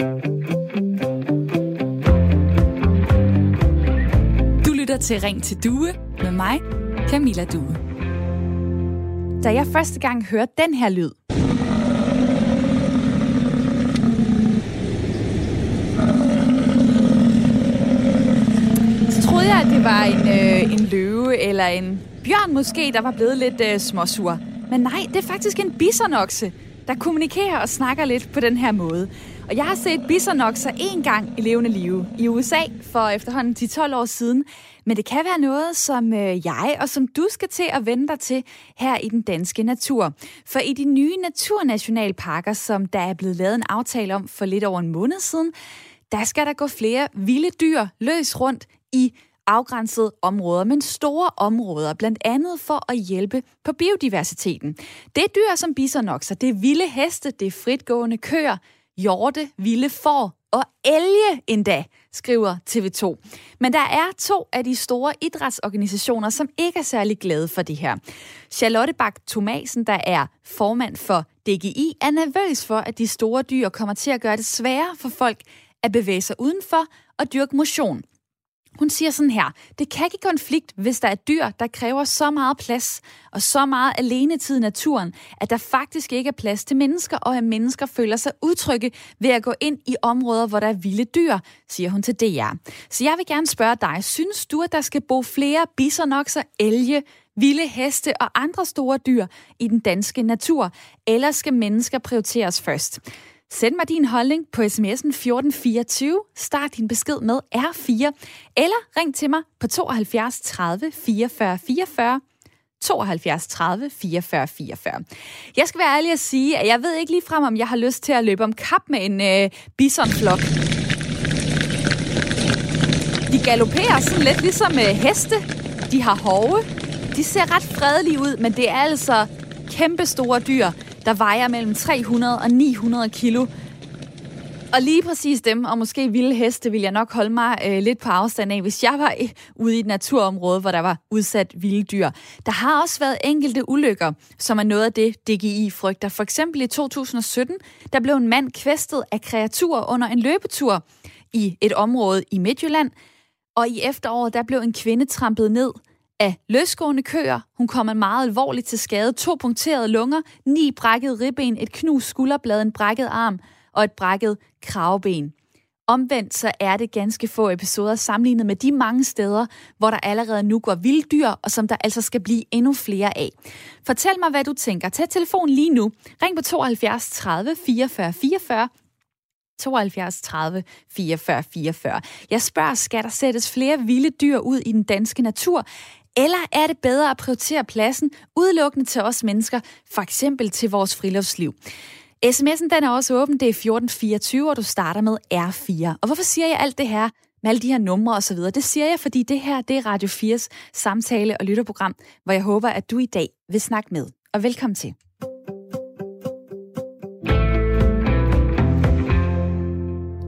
Du lytter til Ring til Due med mig, Camilla Due. Da jeg første gang hørte den her lyd, så troede jeg, at det var en, øh, en løve eller en bjørn måske, der var blevet lidt øh, småsur. Men nej, det er faktisk en bisonokse, der kommunikerer og snakker lidt på den her måde. Og jeg har set bisonokser en gang i levende live i USA for efterhånden 10-12 år siden. Men det kan være noget, som øh, jeg og som du skal til at vende dig til her i den danske natur. For i de nye naturnationalparker, som der er blevet lavet en aftale om for lidt over en måned siden, der skal der gå flere vilde dyr løs rundt i afgrænsede områder, men store områder, blandt andet for at hjælpe på biodiversiteten. Det er dyr som bisonokser, det er vilde heste, det er fritgående køer, hjorte, vilde får og elge endda, skriver TV2. Men der er to af de store idrætsorganisationer, som ikke er særlig glade for det her. Charlotte Bak Thomasen, der er formand for DGI, er nervøs for, at de store dyr kommer til at gøre det sværere for folk at bevæge sig udenfor og dyrke motion. Hun siger sådan her, det kan give konflikt, hvis der er dyr, der kræver så meget plads og så meget alenetid i naturen, at der faktisk ikke er plads til mennesker, og at mennesker føler sig utrygge ved at gå ind i områder, hvor der er vilde dyr, siger hun til DR. Så jeg vil gerne spørge dig, synes du, at der skal bo flere bisonokser, elge, vilde heste og andre store dyr i den danske natur, eller skal mennesker prioriteres først? Send mig din holdning på sms'en 1424. Start din besked med R4. Eller ring til mig på 72 30 44 44. 72 30 44 44. Jeg skal være ærlig at sige, at jeg ved ikke lige frem, om jeg har lyst til at løbe om kap med en øh, bisonflok. De galopperer sådan lidt ligesom øh, heste. De har hove. De ser ret fredelige ud, men det er altså kæmpe store dyr, der vejer mellem 300 og 900 kilo. Og lige præcis dem, og måske vilde heste, vil jeg nok holde mig øh, lidt på afstand af, hvis jeg var øh, ude i et naturområde, hvor der var udsat vilde dyr. Der har også været enkelte ulykker, som er noget af det, DGI frygter. For eksempel i 2017, der blev en mand kvæstet af kreaturer under en løbetur i et område i Midtjylland. Og i efteråret, der blev en kvinde trampet ned af løsgående køer. Hun kom meget alvorligt til skade. To punkterede lunger, ni brækket ribben, et knust skulderblad, en brækket arm og et brækket kravben. Omvendt så er det ganske få episoder sammenlignet med de mange steder, hvor der allerede nu går vilddyr, og som der altså skal blive endnu flere af. Fortæl mig, hvad du tænker. Tag telefonen lige nu. Ring på 72 30 44 44 72 30 44 44. Jeg spørger, skal der sættes flere vilde dyr ud i den danske natur, eller er det bedre at prioritere pladsen udelukkende til os mennesker, for eksempel til vores friluftsliv? SMS'en den er også åben, det er 1424, og du starter med R4. Og hvorfor siger jeg alt det her med alle de her numre og så videre? Det siger jeg, fordi det her det er Radio 4's samtale- og lytterprogram, hvor jeg håber, at du i dag vil snakke med. Og velkommen til.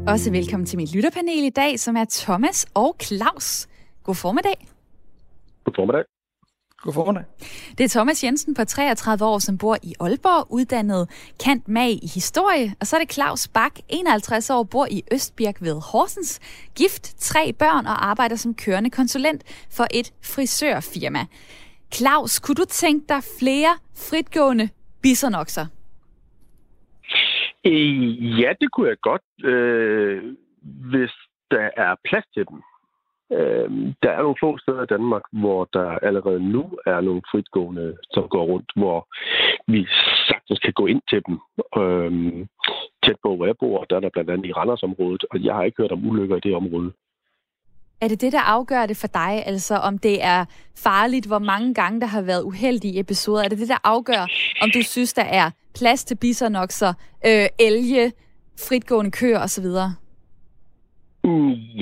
Også velkommen til mit lytterpanel i dag, som er Thomas og Claus. God formiddag. God formiddag. God formiddag. Det er Thomas Jensen på 33 år, som bor i Aalborg, uddannet kant mag i historie. Og så er det Claus Bak, 51 år, bor i Østbirk ved Horsens, gift, tre børn og arbejder som kørende konsulent for et frisørfirma. Claus, kunne du tænke dig flere fritgående bisonokser? Øh, ja, det kunne jeg godt, øh, hvis der er plads til dem. Øh, der er nogle få steder i Danmark, hvor der allerede nu er nogle fritgående, som går rundt, hvor vi sagtens kan gå ind til dem. Øh, tæt på, hvor jeg bor, der er der blandt andet i Randersområdet, og jeg har ikke hørt om ulykker i det område. Er det det, der afgør det for dig? Altså om det er farligt, hvor mange gange der har været uheldige episoder? Er det det, der afgør, om du synes, der er plads til bisonokser, øh, elge, fritgående køer osv.?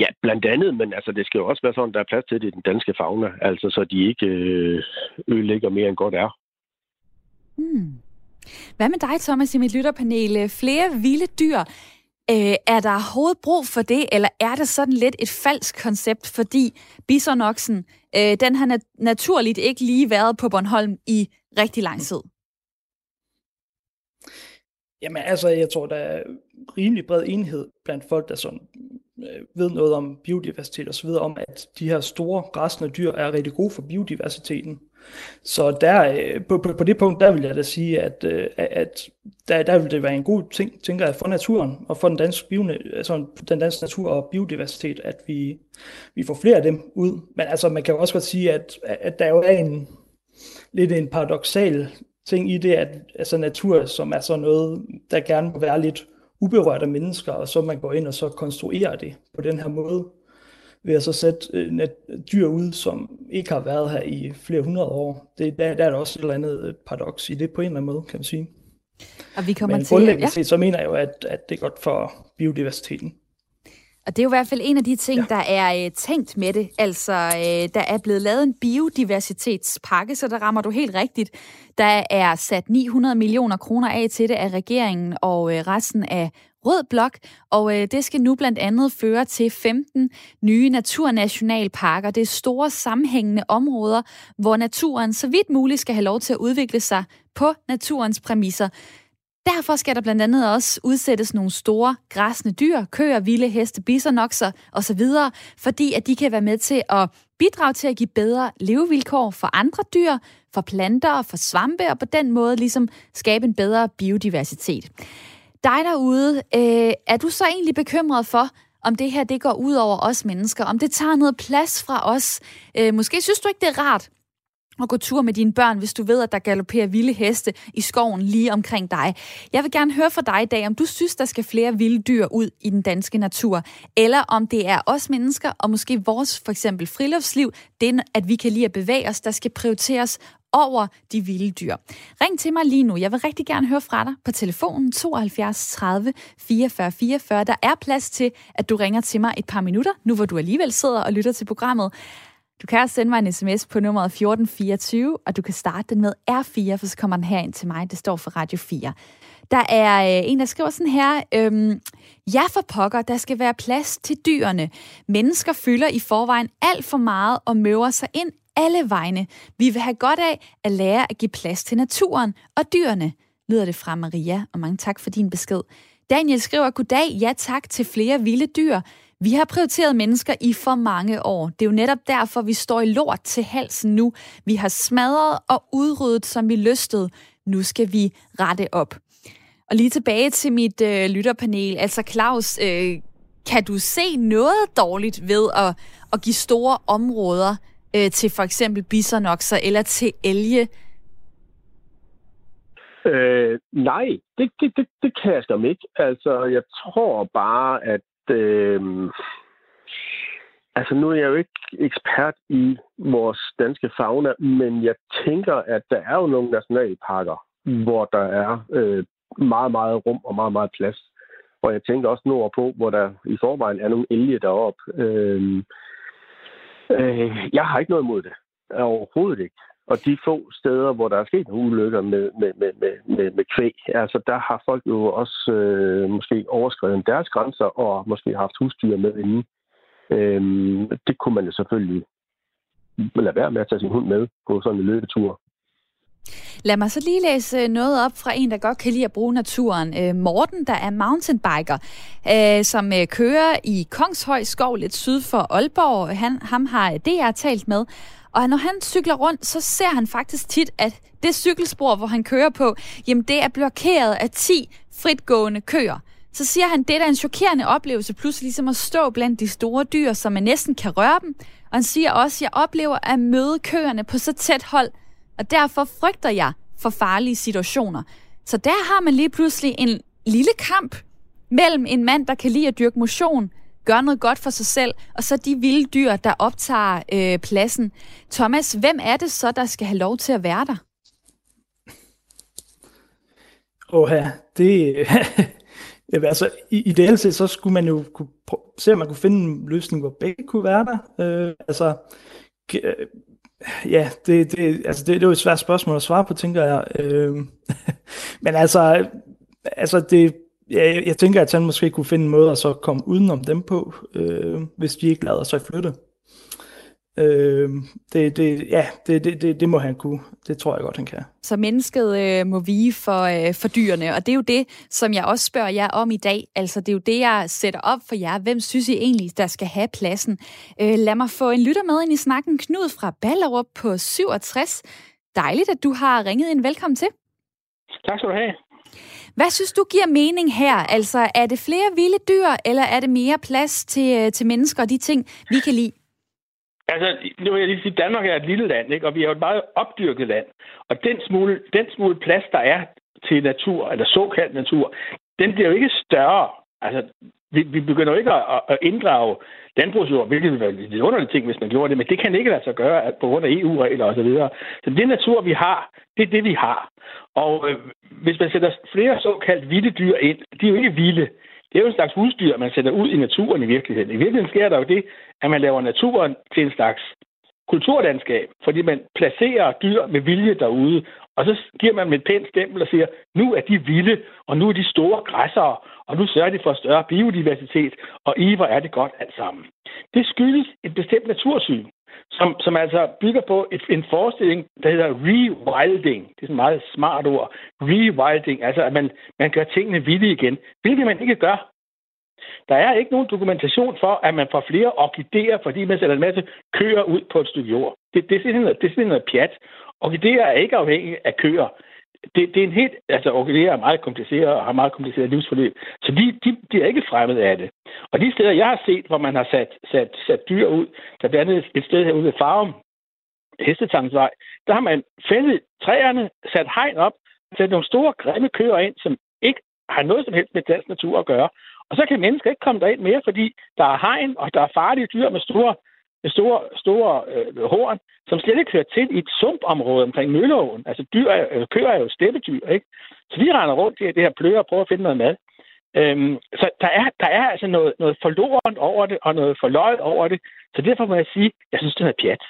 Ja, blandt andet, men altså, det skal jo også være sådan, der er plads til det i den danske fauna, altså så de ikke øh, ødelægger mere end godt er. Hmm. Hvad med dig, Thomas, i mit lytterpanel? Flere vilde dyr. Øh, er der overhovedet brug for det, eller er det sådan lidt et falsk koncept, fordi bisonoksen, øh, den har nat- naturligt ikke lige været på Bornholm i rigtig lang tid? Jamen altså, jeg tror da, rimelig bred enighed blandt folk, der sådan, Øh, ved noget om biodiversitet og så videre, om at de her store græsne dyr er rigtig gode for biodiversiteten. Så der, øh, på, på, på det punkt, der vil jeg da sige, at, øh, at der, der vil det være en god ting, tænker jeg, for naturen og for den danske, bio, altså den danske natur og biodiversitet, at vi, vi får flere af dem ud. Men altså, man kan jo også godt sige, at, at der jo er en lidt en paradoxal ting i det, at altså natur, som er sådan noget, der gerne må være lidt uberørt af mennesker, og så man går ind og så konstruerer det på den her måde ved at så sætte øh, dyr ud, som ikke har været her i flere hundrede år. Det, der, der er der også et eller andet øh, paradoks i det på en eller anden måde, kan man sige. Og vi kommer Men til, grundlæggende ja. set, så mener jeg jo, at, at det er godt for biodiversiteten. Og det er jo i hvert fald en af de ting, ja. der er øh, tænkt med det. Altså, øh, der er blevet lavet en biodiversitetspakke, så der rammer du helt rigtigt. Der er sat 900 millioner kroner af til det af regeringen og øh, resten af Rød Blok, og øh, det skal nu blandt andet føre til 15 nye naturnationalparker. Det er store sammenhængende områder, hvor naturen så vidt muligt skal have lov til at udvikle sig på naturens præmisser. Derfor skal der blandt andet også udsættes nogle store græsne dyr, køer, vilde heste, bisonokser osv., fordi at de kan være med til at bidrage til at give bedre levevilkår for andre dyr, for planter og for svampe, og på den måde ligesom skabe en bedre biodiversitet. Dig derude, øh, er du så egentlig bekymret for, om det her det går ud over os mennesker, om det tager noget plads fra os? Øh, måske synes du ikke, det er rart at gå tur med dine børn, hvis du ved, at der galopperer vilde heste i skoven lige omkring dig. Jeg vil gerne høre fra dig i dag, om du synes, der skal flere vilde dyr ud i den danske natur, eller om det er os mennesker, og måske vores for eksempel friluftsliv, det at vi kan lide at bevæge os, der skal prioriteres over de vilde dyr. Ring til mig lige nu. Jeg vil rigtig gerne høre fra dig på telefonen 72 30 44 44. Der er plads til, at du ringer til mig et par minutter, nu hvor du alligevel sidder og lytter til programmet. Du kan også sende mig en sms på nummeret 1424, og du kan starte den med R4, for så kommer den her ind til mig. Det står for Radio 4. Der er øh, en, der skriver sådan her, øhm, ja for pokker, der skal være plads til dyrene. Mennesker fylder i forvejen alt for meget og møver sig ind alle vegne. Vi vil have godt af at lære at give plads til naturen og dyrene, lyder det fra Maria, og mange tak for din besked. Daniel skriver, goddag, ja tak til flere vilde dyr. Vi har prioriteret mennesker i for mange år. Det er jo netop derfor, vi står i lort til halsen nu. Vi har smadret og udryddet, som vi lystede. Nu skal vi rette op. Og lige tilbage til mit øh, lytterpanel. Altså Claus, øh, kan du se noget dårligt ved at, at give store områder øh, til for eksempel bisonokser eller til elge? Øh, nej, det, det, det, det kan jeg skam ikke. Altså, jeg tror bare, at... Øh, altså, nu er jeg jo ikke ekspert i vores danske fauna, men jeg tænker, at der er jo nogle nationalparker, hvor der er øh, meget, meget rum og meget, meget plads. Og jeg tænker også nordpå, hvor der i forvejen er nogle elge deroppe. Øh, Øh, jeg har ikke noget imod det. Overhovedet ikke. Og de få steder, hvor der er sket ulykker med, med, med, med, med, med kvæg, altså der har folk jo også øh, måske overskrevet deres grænser og måske haft husdyr med inden. Øh, det kunne man jo selvfølgelig lade være med at tage sin hund med på sådan en løbetur. Lad mig så lige læse øh, noget op fra en, der godt kan lide at bruge naturen. Øh, Morten, der er mountainbiker, øh, som kører i Kongshøj skov lidt syd for Aalborg. Han, ham har DR talt med. Og når han cykler rundt, så ser han faktisk tit, at det cykelspor, hvor han kører på, jamen det er blokeret af 10 fritgående køer. Så siger han, det er da en chokerende oplevelse, pludselig ligesom at stå blandt de store dyr, som man næsten kan røre dem. Og han siger også, jeg oplever at møde køerne på så tæt hold, og derfor frygter jeg for farlige situationer. Så der har man lige pludselig en lille kamp mellem en mand, der kan lide at dyrke motion, gøre noget godt for sig selv, og så de vilde dyr, der optager øh, pladsen. Thomas, hvem er det så, der skal have lov til at være der? Åh ja, det... Jamen, altså, ideelt set, så skulle man jo kunne se, om man kunne finde en løsning, hvor begge kunne være der. Øh, altså, øh, Ja, det, det, altså det, det er jo et svært spørgsmål at svare på, tænker jeg. Øh, men altså, altså det, jeg, jeg tænker, at han måske kunne finde en måde at så komme udenom dem på, øh, hvis de ikke lader sig flytte. Øh, det, det, ja, det, det, det, det må han kunne. Det tror jeg godt, han kan. Så mennesket øh, må vige for, øh, for dyrene, og det er jo det, som jeg også spørger jer om i dag. Altså, det er jo det, jeg sætter op for jer. Hvem synes I egentlig, der skal have pladsen? Øh, lad mig få en lytter med ind i snakken. Knud fra Ballerup på 67. Dejligt, at du har ringet ind. Velkommen til. Tak skal du have. Hvad synes du giver mening her? Altså, er det flere vilde dyr, eller er det mere plads til, øh, til mennesker og de ting, vi kan lide? Altså, nu vil jeg lige sige, at Danmark er et lille land, ikke? og vi er jo et meget opdyrket land. Og den smule, den smule plads, der er til natur, eller såkaldt natur, den bliver jo ikke større. Altså, vi, vi begynder jo ikke at, at inddrage landbrugsjord, hvilket ville være en underlig ting, hvis man gjorde det, men det kan ikke lade sig gøre på grund af EU-regler osv. Så, videre. så det natur, vi har, det er det, vi har. Og øh, hvis man sætter flere såkaldt vilde dyr ind, de er jo ikke vilde. Det er jo en slags husdyr, man sætter ud i naturen i virkeligheden. I virkeligheden sker der jo det, at man laver naturen til en slags kulturlandskab, fordi man placerer dyr med vilje derude, og så giver man med et pænt stempel og siger, nu er de vilde, og nu er de store græssere, og nu sørger de for større biodiversitet, og i hvor er det godt alt sammen. Det skyldes et bestemt natursyn, som, som altså bygger på et, en forestilling, der hedder rewilding. Det er sådan et meget smart ord. Rewilding, altså at man, man gør tingene vilde igen, hvilket man ikke gør. Der er ikke nogen dokumentation for, at man får flere orkideer, fordi man sætter en masse køer ud på et stykke jord. Det, det, er, simpelthen, det er simpelthen noget pjat. Orkideer er ikke afhængige af køer. Det, det er en helt... Altså, orkideer er meget kompliceret og har meget kompliceret livsforløb. Så de, de, de er ikke fremmed af det. Og de steder, jeg har set, hvor man har sat, sat, sat dyr ud, der blandt andet et sted herude ved Farum, Hestetangsvej, der har man fældet træerne, sat hegn op, sat nogle store grimme køer ind, som ikke har noget som helst med dansk natur at gøre. Og så kan mennesker ikke komme derind mere, fordi der er hegn, og der er farlige dyr med store, store, store øh, horn, som slet ikke hører til i et sumpområde omkring Mølleåen. Altså dyr, øh, køer er jo steppedyr, ikke? Så vi render rundt i det her pløger og prøver at finde noget mad. Øhm, så der er, der er altså noget, noget forlorent over det, og noget forløjet over det. Så derfor må jeg sige, jeg synes, det er pjat.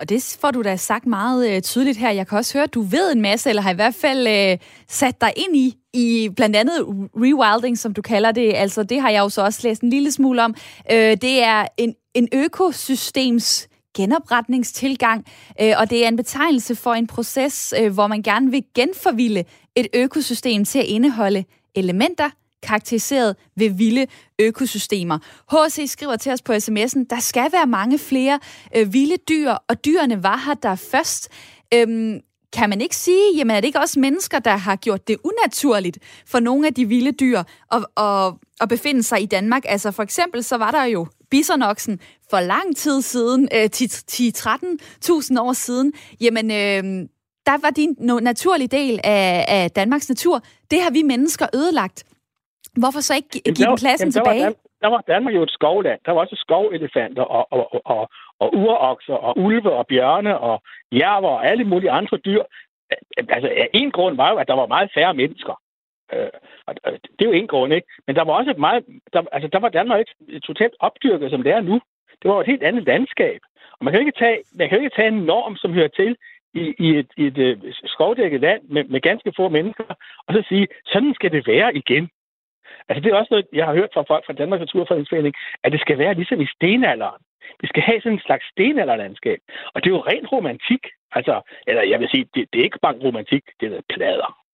Og det får du da sagt meget øh, tydeligt her. Jeg kan også høre, at du ved en masse, eller har i hvert fald øh, sat dig ind i, i blandt andet rewilding, som du kalder det. Altså, det har jeg jo så også læst en lille smule om. Øh, det er en, en økosystems genopretningstilgang, øh, og det er en betegnelse for en proces, øh, hvor man gerne vil genforvilde et økosystem til at indeholde elementer, karakteriseret ved vilde økosystemer. H.C. skriver til os på sms'en, der skal være mange flere øh, vilde dyr, og dyrene var her der først. Øhm, kan man ikke sige, jamen er det ikke også mennesker, der har gjort det unaturligt for nogle af de vilde dyr at, at, at befinde sig i Danmark? Altså for eksempel så var der jo bisonoksen for lang tid siden, øh, 10-13.000 år siden. Jamen, øh, der var din naturlig del af, af Danmarks natur. Det har vi mennesker ødelagt. Hvorfor så ikke give dem pladsen jamen, tilbage? Der var, der var Danmark jo et skovland. Der var også skovelefanter og, og, og, og, og urokser og ulve og bjørne og jerver og alle mulige andre dyr. Altså, en grund var jo, at der var meget færre mennesker. Øh, det er jo en grund, ikke? Men der var også et meget... Der, altså, der var Danmark ikke totalt opdyrket, som det er nu. Det var et helt andet landskab. Og man kan ikke tage, man kan ikke tage en norm, som hører til i, i et, i et, øh, skovdækket land med, med ganske få mennesker, og så sige, sådan skal det være igen. Altså det er også noget, jeg har hørt fra folk fra Danmarks Naturfredningsforening, at det skal være ligesom i stenalderen. Vi skal have sådan en slags stenalderlandskab. Og det er jo ren romantik. Altså, eller jeg vil sige, det, det er ikke bare romantik, det er plader.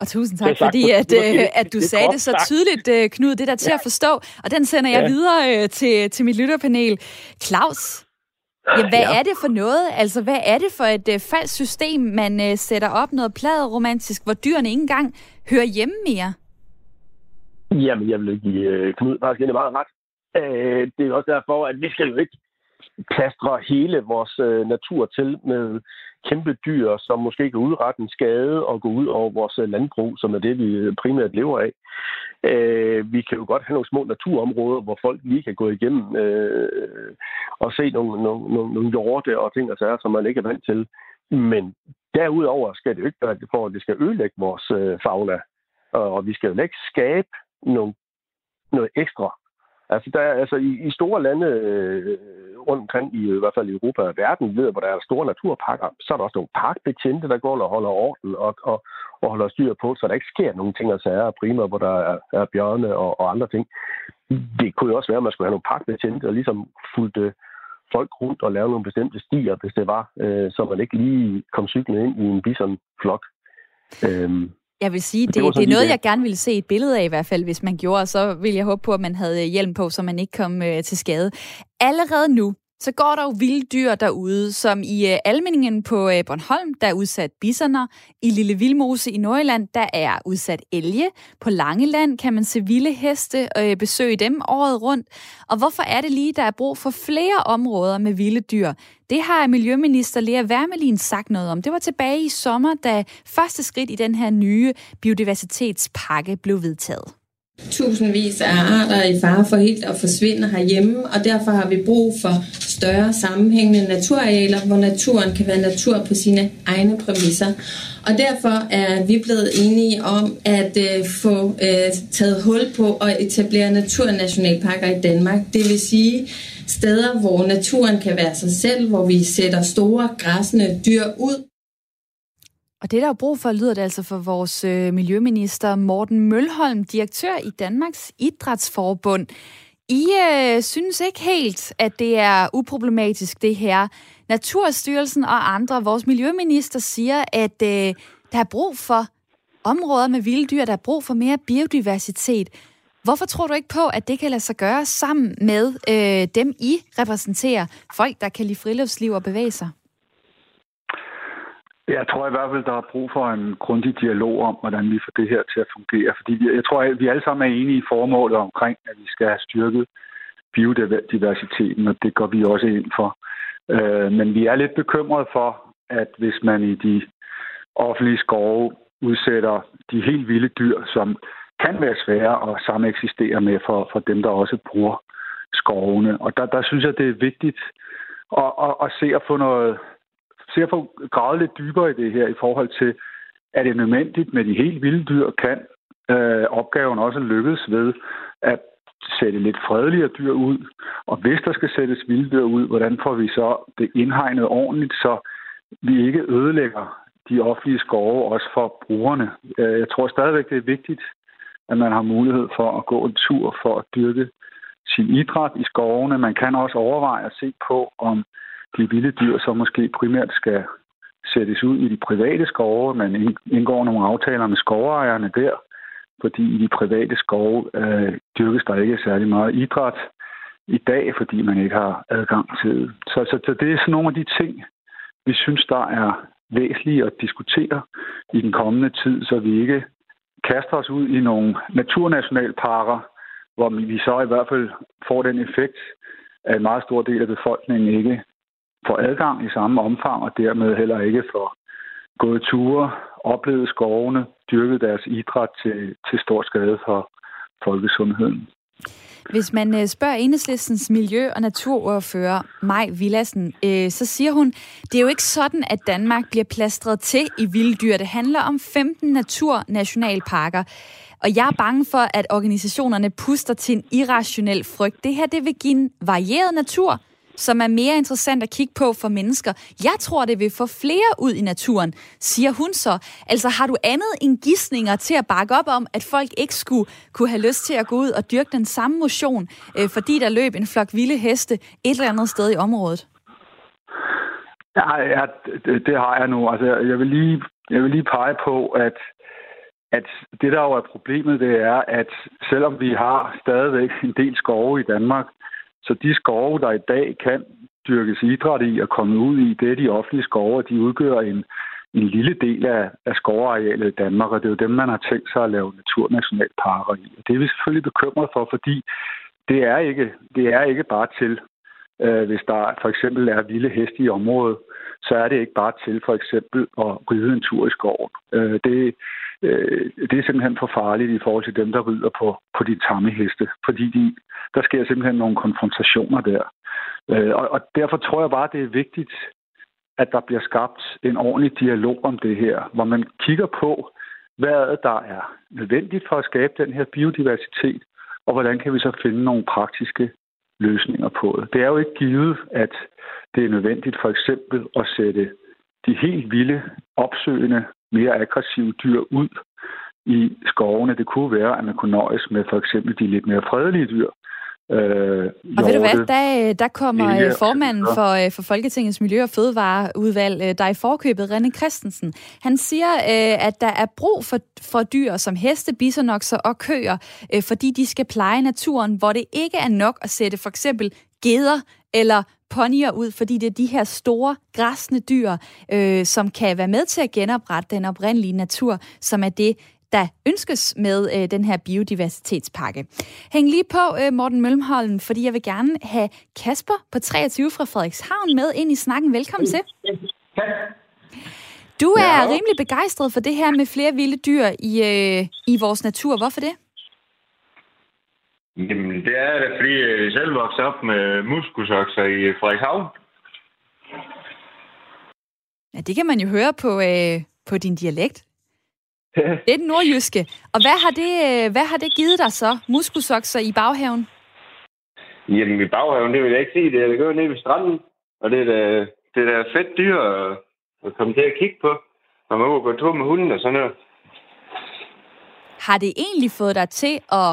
Og tusind tak, fordi at, øh, at du sagde det så tydeligt, øh, Knud. Det der til ja. at forstå. Og den sender jeg ja. videre øh, til, til mit lytterpanel. Claus, ja, hvad ja. er det for noget? Altså, hvad er det for et uh, falsk system, man uh, sætter op noget romantisk, hvor dyrene ikke engang hører hjemme mere? Jamen, jeg vil give uh, Knud faktisk en meget ret. Uh, det er også derfor, at vi skal jo ikke plastre hele vores uh, natur til med kæmpe dyr, som måske kan udrette en skade og gå ud over vores øh, landbrug, som er det, vi primært lever af. Øh, vi kan jo godt have nogle små naturområder, hvor folk lige kan gå igennem øh, og se nogle, nogle, nogle, nogle hjorte og ting og sager, som man ikke er vant til. Men derudover skal det jo ikke være for, at det skal ødelægge vores øh, fauna. Og vi skal jo ikke skabe nogle, noget ekstra. Altså, der er, altså i, i store lande øh, rundt omkring, i, i hvert fald i Europa og verden, ved, hvor der er store naturparker, så er der også nogle parkbetjente, der går og holder orden og, og, og holder styr på, så der ikke sker nogen ting og sager, primært, hvor der er, er bjørne og, og andre ting. Det kunne jo også være, at man skulle have nogle parkbetjente, og ligesom fulgte, folk rundt og lave nogle bestemte stier, hvis det var, øh, så man ikke lige kom cyklen ind i en bison-flok. Øhm, jeg vil sige, det, det, det er noget, jeg gerne ville se et billede af i hvert fald, hvis man gjorde, så vil jeg håbe på, at man havde hjelm på, så man ikke kom øh, til skade. Allerede nu, så går der jo vilde dyr derude, som i øh, Almeningen på øh, Bornholm, der er udsat bisoner. I Lille Vildmose i Nordjylland, der er udsat elge. På Langeland kan man se vilde heste og øh, besøge dem året rundt. Og hvorfor er det lige, der er brug for flere områder med vilde dyr? Det har Miljøminister Lea Wermelin sagt noget om. Det var tilbage i sommer, da første skridt i den her nye biodiversitetspakke blev vedtaget. Tusindvis af arter er i fare for helt at forsvinde herhjemme, og derfor har vi brug for større sammenhængende naturarealer, hvor naturen kan være natur på sine egne præmisser. Og derfor er vi blevet enige om at øh, få øh, taget hul på at etablere naturnationalparker i Danmark. Det vil sige steder, hvor naturen kan være sig selv, hvor vi sætter store græsne dyr ud, og det, der er brug for, lyder det altså for vores øh, miljøminister Morten Mølholm, direktør i Danmarks Idrætsforbund. I øh, synes ikke helt, at det er uproblematisk, det her. Naturstyrelsen og andre, vores miljøminister siger, at øh, der er brug for områder med vilde dyr, der er brug for mere biodiversitet. Hvorfor tror du ikke på, at det kan lade sig gøre sammen med øh, dem, I repræsenterer? Folk, der kan lide friluftsliv og bevæge sig? Jeg tror i hvert fald, der er brug for en grundig dialog om, hvordan vi får det her til at fungere. Fordi jeg tror, at vi alle sammen er enige i formålet omkring, at vi skal have styrket biodiversiteten, og det går vi også ind for. Øh, men vi er lidt bekymrede for, at hvis man i de offentlige skove udsætter de helt vilde dyr, som kan være svære at sameksistere med for, for dem, der også bruger skovene. Og der, der synes jeg, det er vigtigt at, at, at se at få noget, se at få gravet lidt dybere i det her i forhold til, er det nødvendigt med de helt vilde dyr, kan øh, opgaven også lykkes ved at sætte lidt fredeligere dyr ud. Og hvis der skal sættes vilde dyr ud, hvordan får vi så det indhegnet ordentligt, så vi ikke ødelægger de offentlige skove også for brugerne. Øh, jeg tror stadigvæk, det er vigtigt, at man har mulighed for at gå en tur for at dyrke sin idræt i skovene. Man kan også overveje at se på, om de vilde dyr så måske primært skal sættes ud i de private skove. Man indgår nogle aftaler med skovejerne der, fordi i de private skove øh, dyrkes der ikke særlig meget idræt i dag, fordi man ikke har adgang til det. Så, så, så det er sådan nogle af de ting, vi synes, der er væsentlige at diskutere i den kommende tid, så vi ikke kaster os ud i nogle naturnationalparker, hvor vi så i hvert fald får den effekt, at en meget stor del af befolkningen ikke får adgang i samme omfang, og dermed heller ikke får gået ture, oplevet skovene, dyrket deres idræt til, til stor skade for folkesundheden. Hvis man øh, spørger enhedslistens miljø- og naturordfører Maj Villassen, øh, så siger hun, det er jo ikke sådan, at Danmark bliver plastret til i vilddyr. Det handler om 15 naturnationalparker. Og jeg er bange for, at organisationerne puster til en irrationel frygt. Det her det vil give en varieret natur, som er mere interessant at kigge på for mennesker. Jeg tror, det vil få flere ud i naturen, siger hun så. Altså har du andet end gissninger til at bakke op om, at folk ikke skulle kunne have lyst til at gå ud og dyrke den samme motion, øh, fordi der løb en flok vilde heste et eller andet sted i området? Ja, ja det, det har jeg nu. Altså, jeg vil lige, jeg vil lige pege på, at at det, der jo er problemet, det er, at selvom vi har stadigvæk en del skove i Danmark, så de skove, der i dag kan dyrkes idræt i og komme ud i, det er de offentlige skove, og de udgør en, en lille del af, af skovarealet i Danmark, og det er jo dem, man har tænkt sig at lave naturnationalparker i. Og det er vi selvfølgelig bekymret for, fordi det er ikke, det er ikke bare til, øh, hvis der for eksempel er vilde heste i området, så er det ikke bare til for eksempel at ride en tur i skoven. Øh, det, øh, det er simpelthen for farligt i forhold til dem, der rider på, på de tamme heste, fordi de, der sker simpelthen nogle konfrontationer der. Øh, og, og derfor tror jeg bare, det er vigtigt, at der bliver skabt en ordentlig dialog om det her, hvor man kigger på, hvad der er nødvendigt for at skabe den her biodiversitet, og hvordan kan vi så finde nogle praktiske løsninger på det. Det er jo ikke givet, at det er nødvendigt for eksempel at sætte de helt vilde, opsøgende, mere aggressive dyr ud i skovene. Det kunne være, at man kunne nøjes med for eksempel de lidt mere fredelige dyr, Øh, og ved du hvad, der, der kommer Lille, formanden for, øh, for Folketingets Miljø- og Fødevareudvalg, øh, der er i forkøbet, René Christensen. Han siger, øh, at der er brug for, for dyr som heste, bisonokser og køer, fordi de skal pleje naturen, hvor det ikke er nok at sætte for eksempel geder eller ponyer ud, fordi det er de her store græsne dyr, øh, som kan være med til at genoprette den oprindelige natur, som er det, der ønskes med øh, den her biodiversitetspakke. Hæng lige på, øh, Morten Mølmholm, fordi jeg vil gerne have Kasper på 23 fra Frederikshavn med ind i snakken. Velkommen til. Du er ja. rimelig begejstret for det her med flere vilde dyr i, øh, i vores natur. Hvorfor det? Jamen, det er det, fordi jeg selv voksede op med muskusokser i Frederikshavn. Ja, det kan man jo høre på, øh, på din dialekt. det er den nordjyske. Og hvad har det, øh, hvad har det givet dig så, muskusokser i baghaven? Jamen, i baghaven, det vil jeg ikke sige. Det er, det går ned ved stranden. Og det er da, det er da fedt dyr at, at komme til at kigge på. Når man må gå tur med hunden og sådan noget. Har det egentlig fået dig til at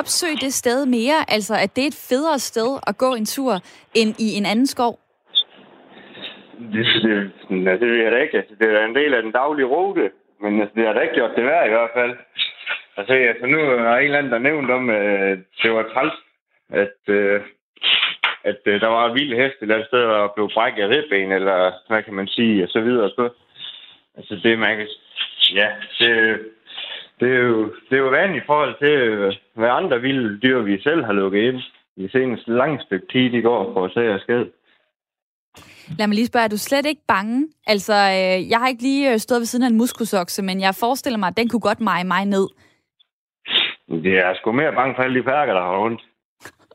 opsøge det sted mere? Altså, at det er et federe sted at gå en tur, end i en anden skov? Det, det, det ved jeg da ikke. Altså, det er en del af den daglige rute. Men altså, det har da ikke gjort det værd i hvert fald. Altså, altså nu er en eller anden, der nævnt om, at det var træls, at, øh, at øh, der var vilde heste et eller andet sted, og blev brækket ribben, eller hvad kan man sige, og så videre. Så, altså, det man kan... Ja, det, det er jo, det er jo vanligt i forhold til, hvad andre vilde dyr, vi selv har lukket ind i seneste langt stykke tid i går for at se skade. Lad mig lige spørge, er du slet ikke bange? Altså, øh, jeg har ikke lige øh, stået ved siden af en muskusokse, men jeg forestiller mig, at den kunne godt meje mig ned. Det er sgu mere bange for alle de perker, der har rundt.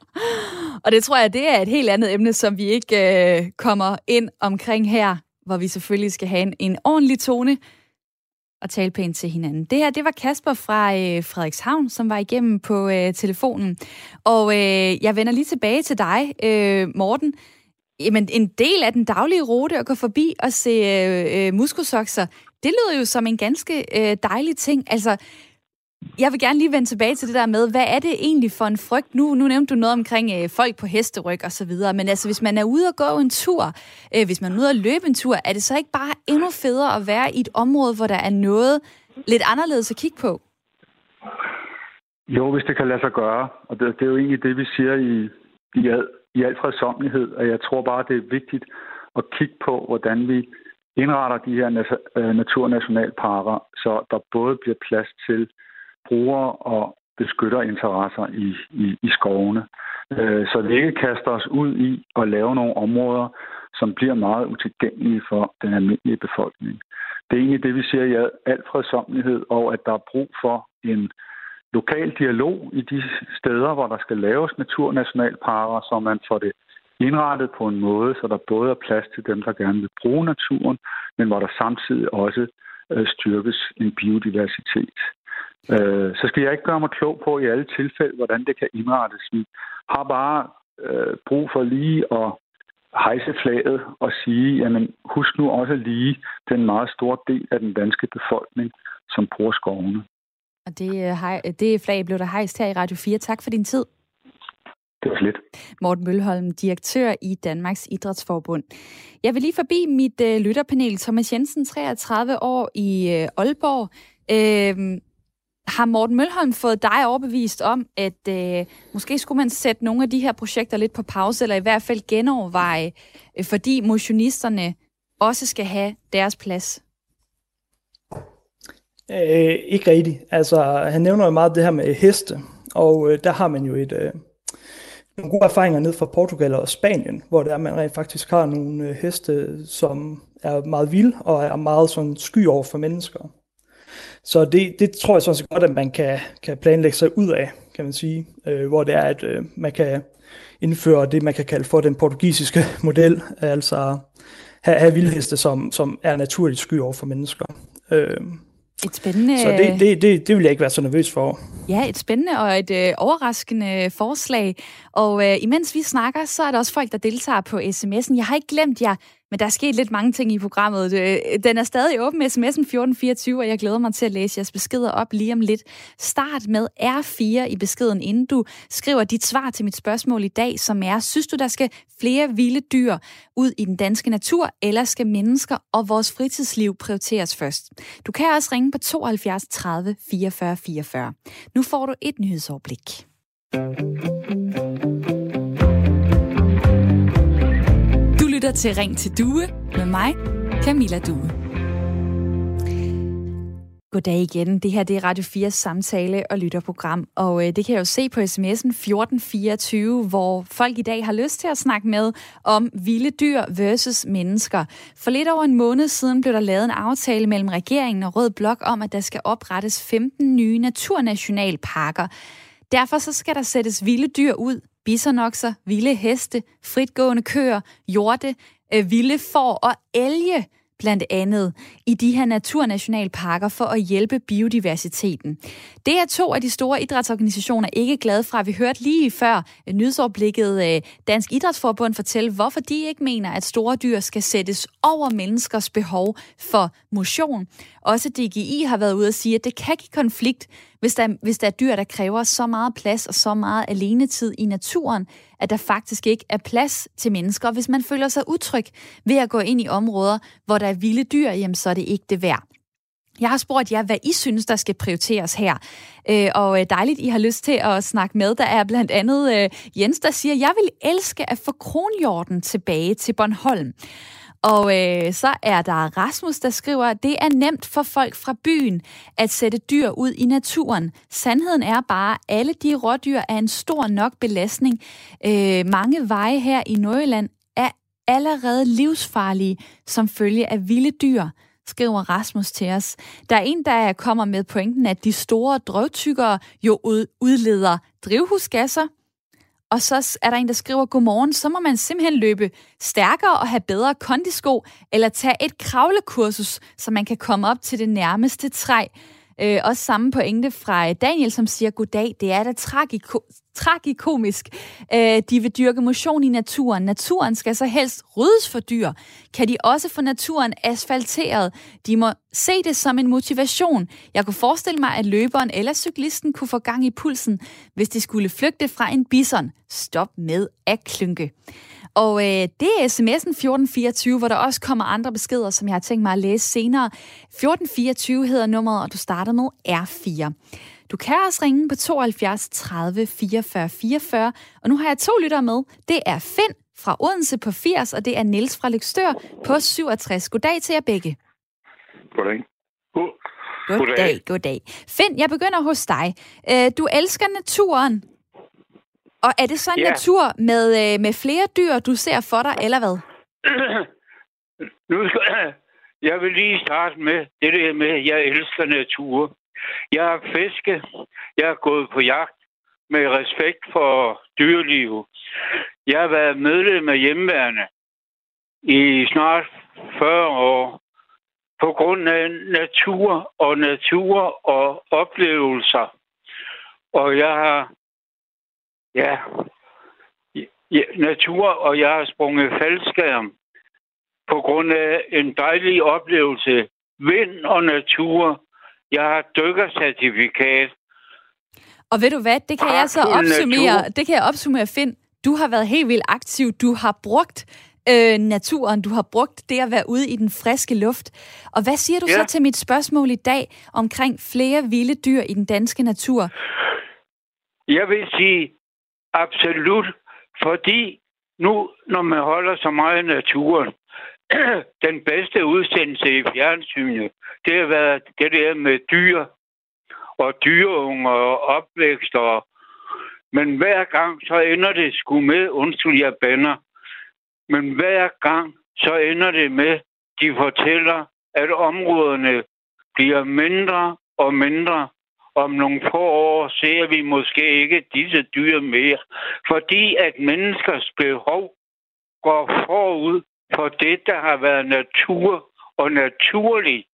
Og det tror jeg, det er et helt andet emne, som vi ikke øh, kommer ind omkring her, hvor vi selvfølgelig skal have en, en ordentlig tone at tale pænt til hinanden. Det her, det var Kasper fra øh, Frederikshavn, som var igennem på øh, telefonen. Og øh, jeg vender lige tilbage til dig, øh, Morten. Jamen, en del af den daglige rute at gå forbi og se øh, øh, muskosokser, det lyder jo som en ganske øh, dejlig ting. Altså, jeg vil gerne lige vende tilbage til det der med, hvad er det egentlig for en frygt? Nu, nu nævnte du noget omkring øh, folk på hesteryg og så videre, men altså, hvis man er ude og gå en tur, øh, hvis man er ude og løbe en tur, er det så ikke bare endnu federe at være i et område, hvor der er noget lidt anderledes at kigge på? Jo, hvis det kan lade sig gøre. Og det, det er jo egentlig det, vi siger i, i, al, i al fredsomlighed. Og jeg tror bare, det er vigtigt at kigge på, hvordan vi indretter de her øh, naturnationalparker, så der både bliver plads til bruger og beskytter interesser i, i, i skovene. Øh, så vi ikke kaster os ud i at lave nogle områder, som bliver meget utilgængelige for den almindelige befolkning. Det er egentlig det, vi siger i al fredsomlighed, og at der er brug for en lokal dialog i de steder, hvor der skal laves naturnationalparker, så man får det indrettet på en måde, så der både er plads til dem, der gerne vil bruge naturen, men hvor der samtidig også øh, styrkes en biodiversitet. Øh, så skal jeg ikke gøre mig klog på i alle tilfælde, hvordan det kan indrettes. Vi har bare øh, brug for lige at hejse flaget og sige, jamen husk nu også lige den meget store del af den danske befolkning, som bruger skovene. Og det, øh, det flag blev der hejst her i Radio 4. Tak for din tid. Det var lidt. Morten Mølholm, direktør i Danmarks Idrætsforbund. Jeg vil lige forbi mit øh, lytterpanel. Thomas Jensen, 33 år i øh, Aalborg. Øh, har Morten Mølholm fået dig overbevist om, at øh, måske skulle man sætte nogle af de her projekter lidt på pause, eller i hvert fald genoverveje, øh, fordi motionisterne også skal have deres plads? Øh, ikke rigtigt. Altså, han nævner jo meget det her med heste, og øh, der har man jo et, øh, nogle gode erfaringer ned fra Portugal og Spanien, hvor der man rent faktisk har nogle øh, heste, som er meget vilde og er meget sådan sky over for mennesker. Så det, det tror jeg sådan set godt, at man kan, kan planlægge sig ud af, kan man sige, øh, hvor det er, at øh, man kan indføre det, man kan kalde for den portugisiske model, altså have, have vildheste, som, som er naturligt sky over for mennesker. Øh, et spændende... Så det, det, det, det vil jeg ikke være så nervøs for. Ja, et spændende og et øh, overraskende forslag. Og øh, imens vi snakker, så er der også folk, der deltager på sms'en. Jeg har ikke glemt jer. Men der er sket lidt mange ting i programmet. Øh, den er stadig åben med sms'en 1424, og jeg glæder mig til at læse jeres beskeder op lige om lidt. Start med R4 i beskeden, inden du skriver dit svar til mit spørgsmål i dag, som er, synes du, der skal flere vilde dyr ud i den danske natur, eller skal mennesker og vores fritidsliv prioriteres først? Du kan også ringe på 72 30 44 44. Nu får du et nyhedsoverblik. Lytter til Ring til Due med mig, Camilla Due. Goddag igen. Det her det er Radio 4's samtale- og lytterprogram, og øh, det kan jeg jo se på sms'en 1424, hvor folk i dag har lyst til at snakke med om vilde dyr versus mennesker. For lidt over en måned siden blev der lavet en aftale mellem regeringen og Rød Blok om, at der skal oprettes 15 nye naturnationalparker. Derfor så skal der sættes vilde dyr ud. Bisonokser, vilde heste, fritgående køer, hjorte, øh, vilde får og elge blandt andet i de her naturnationalparker for at hjælpe biodiversiteten. Det er to af de store idrætsorganisationer ikke glade fra. Vi hørte lige før øh, nyhedsoverblikket øh, Dansk Idrætsforbund fortælle, hvorfor de ikke mener, at store dyr skal sættes over menneskers behov for motion. Også DGI har været ude at sige, at det kan give konflikt, hvis der, hvis der er dyr, der kræver så meget plads og så meget alenetid i naturen, at der faktisk ikke er plads til mennesker. hvis man føler sig utryg ved at gå ind i områder, hvor der er vilde dyr, jamen så er det ikke det værd. Jeg har spurgt jer, hvad I synes, der skal prioriteres her. Øh, og øh, dejligt, I har lyst til at snakke med. Der er blandt andet øh, Jens, der siger, jeg vil elske at få kronhjorten tilbage til Bornholm. Og øh, så er der Rasmus, der skriver, det er nemt for folk fra byen at sætte dyr ud i naturen. Sandheden er bare, at alle de rådyr er en stor nok belastning. Øh, mange veje her i Nordjylland er allerede livsfarlige som følge af vilde dyr skriver Rasmus til os. Der er en, der kommer med pointen, at de store drøvtykkere jo udleder drivhusgasser, og så er der en, der skriver, godmorgen, så må man simpelthen løbe stærkere og have bedre kondisko, eller tage et kravlekursus, så man kan komme op til det nærmeste træ. Øh, også samme pointe fra Daniel, som siger, goddag, det er da tragiko- tragikomisk. Øh, de vil dyrke motion i naturen. Naturen skal så helst ryddes for dyr. Kan de også få naturen asfalteret? De må se det som en motivation. Jeg kunne forestille mig, at løberen eller cyklisten kunne få gang i pulsen, hvis de skulle flygte fra en bison. Stop med at klynke. Og øh, det er sms'en 1424, hvor der også kommer andre beskeder, som jeg har tænkt mig at læse senere. 1424 hedder nummeret, og du starter med R4. Du kan også ringe på 72 30 44 44, og nu har jeg to lyttere med. Det er Finn fra Odense på 80, og det er Niels fra Lykstør på 67. Goddag til jer begge. Goddag. God. Goddag, goddag. Finn, jeg begynder hos dig. Øh, du elsker naturen, og er det så en ja. natur med, øh, med flere dyr, du ser for dig, eller hvad? nu skal, jeg vil lige starte med det der med, at jeg elsker natur. Jeg har fisket, jeg har gået på jagt med respekt for dyreliv. Jeg har været medlem af hjemmeværende i snart 40 år på grund af natur og natur og oplevelser. Og jeg har Ja. ja natur, og jeg har sprunget faldskærm på grund af en dejlig oplevelse. Vind og natur. Jeg har dykkercertifikat. Og ved du hvad, det kan jeg så opsummere, natur. det kan jeg opsummere, Finn. Du har været helt vildt aktiv. Du har brugt øh, naturen. Du har brugt det at være ude i den friske luft. Og hvad siger du ja. så til mit spørgsmål i dag omkring flere vilde dyr i den danske natur? Jeg vil sige, Absolut. Fordi nu, når man holder så meget af naturen, den bedste udsendelse i fjernsynet, det har været det der med dyr og dyreunger og opvækst. Og... Men hver gang, så ender det sgu med, undskyld jeg banner, men hver gang, så ender det med, de fortæller, at områderne bliver mindre og mindre om nogle få år ser vi måske ikke disse dyr mere, fordi at menneskers behov går forud for det, der har været natur og naturligt.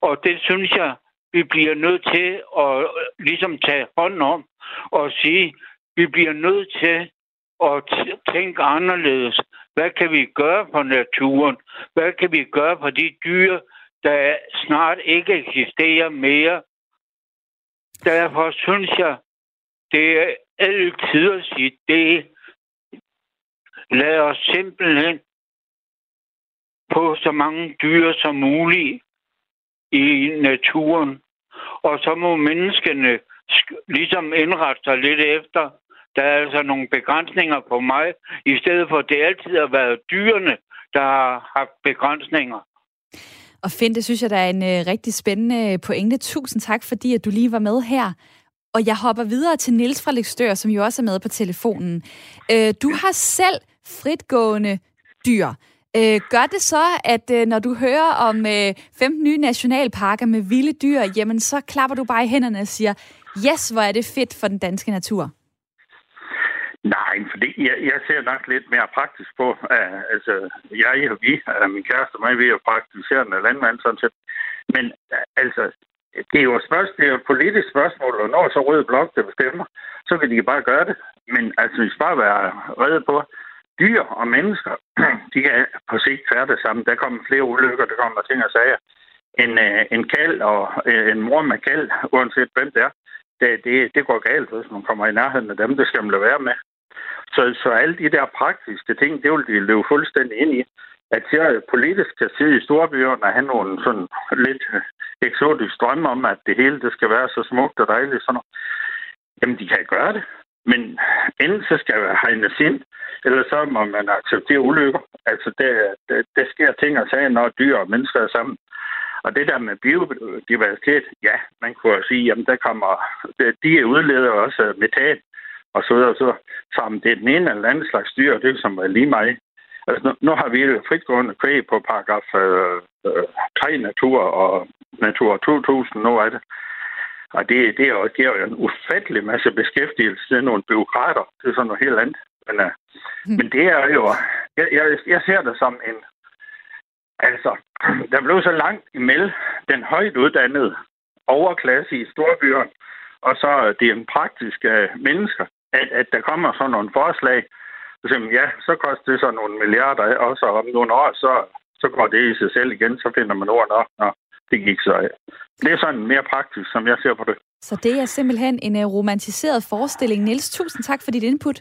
Og det synes jeg, vi bliver nødt til at ligesom tage hånd om og sige, vi bliver nødt til at tænke anderledes. Hvad kan vi gøre for naturen? Hvad kan vi gøre for de dyr, der snart ikke eksisterer mere? Derfor synes jeg, det er altid at sige det. Lad os simpelthen på så mange dyr som muligt i naturen. Og så må menneskene ligesom indrette sig lidt efter. Der er altså nogle begrænsninger på mig, i stedet for at det altid har været dyrene, der har haft begrænsninger. Og Finn, det synes jeg, der er en øh, rigtig spændende øh, pointe. Tusind tak, fordi at du lige var med her. Og jeg hopper videre til Nils fra Lykstør, som jo også er med på telefonen. Øh, du har selv fritgående dyr. Øh, gør det så, at øh, når du hører om øh, 15 nye nationalparker med vilde dyr, jamen så klapper du bare i hænderne og siger, yes, hvor er det fedt for den danske natur? Nej, fordi jeg, jeg ser nok lidt mere praktisk på. Uh, altså, jeg og vi, uh, min kæreste og mig, vi er jo praktiserende landmand sådan set. Men uh, altså, det er jo et, spørgsmål, det er et politisk spørgsmål, og når så røde blok der bestemmer, så kan de bare gøre det. Men altså, vi skal bare være redde på, dyr og mennesker, de kan på sigt færdes sammen. Der kommer flere ulykker, der kommer ting og sager. En, en kald og en mor med kald, uanset hvem det er, det, det, det går galt, hvis man kommer i nærheden af dem. Det skal man lade være med. Så, så alle de der praktiske ting, det vil de løbe fuldstændig ind i. At jeg politisk kan sidde i storbyerne og have nogle sådan lidt øh, eksotisk drømme om, at det hele det skal være så smukt og dejligt. Sådan noget. Jamen, de kan gøre det. Men enten så skal jeg hegnes ind, eller så må man acceptere ulykker. Altså, det, det, der sker ting og sager, når dyr og mennesker er sammen. Og det der med biodiversitet, ja, man kunne jo sige, jamen der kommer, de udleder også metan og så videre, så, om det er den ene eller anden slags dyr, det er som er lige mig. Altså, nu, nu har vi jo fritgående kvæg på paragraf øh, øh, 3 natur og natur 2000, nu er det. Og det, det er jo, giver jo en ufattelig masse beskæftigelse til nogle byråkrater. Det er sådan noget helt andet. Men, uh, hmm. men det er jo... Jeg, jeg, jeg ser det som en... Altså, der blev så langt imellem den højt uddannede overklasse i storbyerne, og så det en praktiske mennesker, at, at der kommer sådan nogle forslag, så ja, så koster det så nogle milliarder, og så om nogle år, så, så går det i sig selv igen, så finder man ord nok, når det gik så af. Det er sådan mere praktisk, som jeg ser på det. Så det er simpelthen en uh, romantiseret forestilling. Niels, tusind tak for dit input.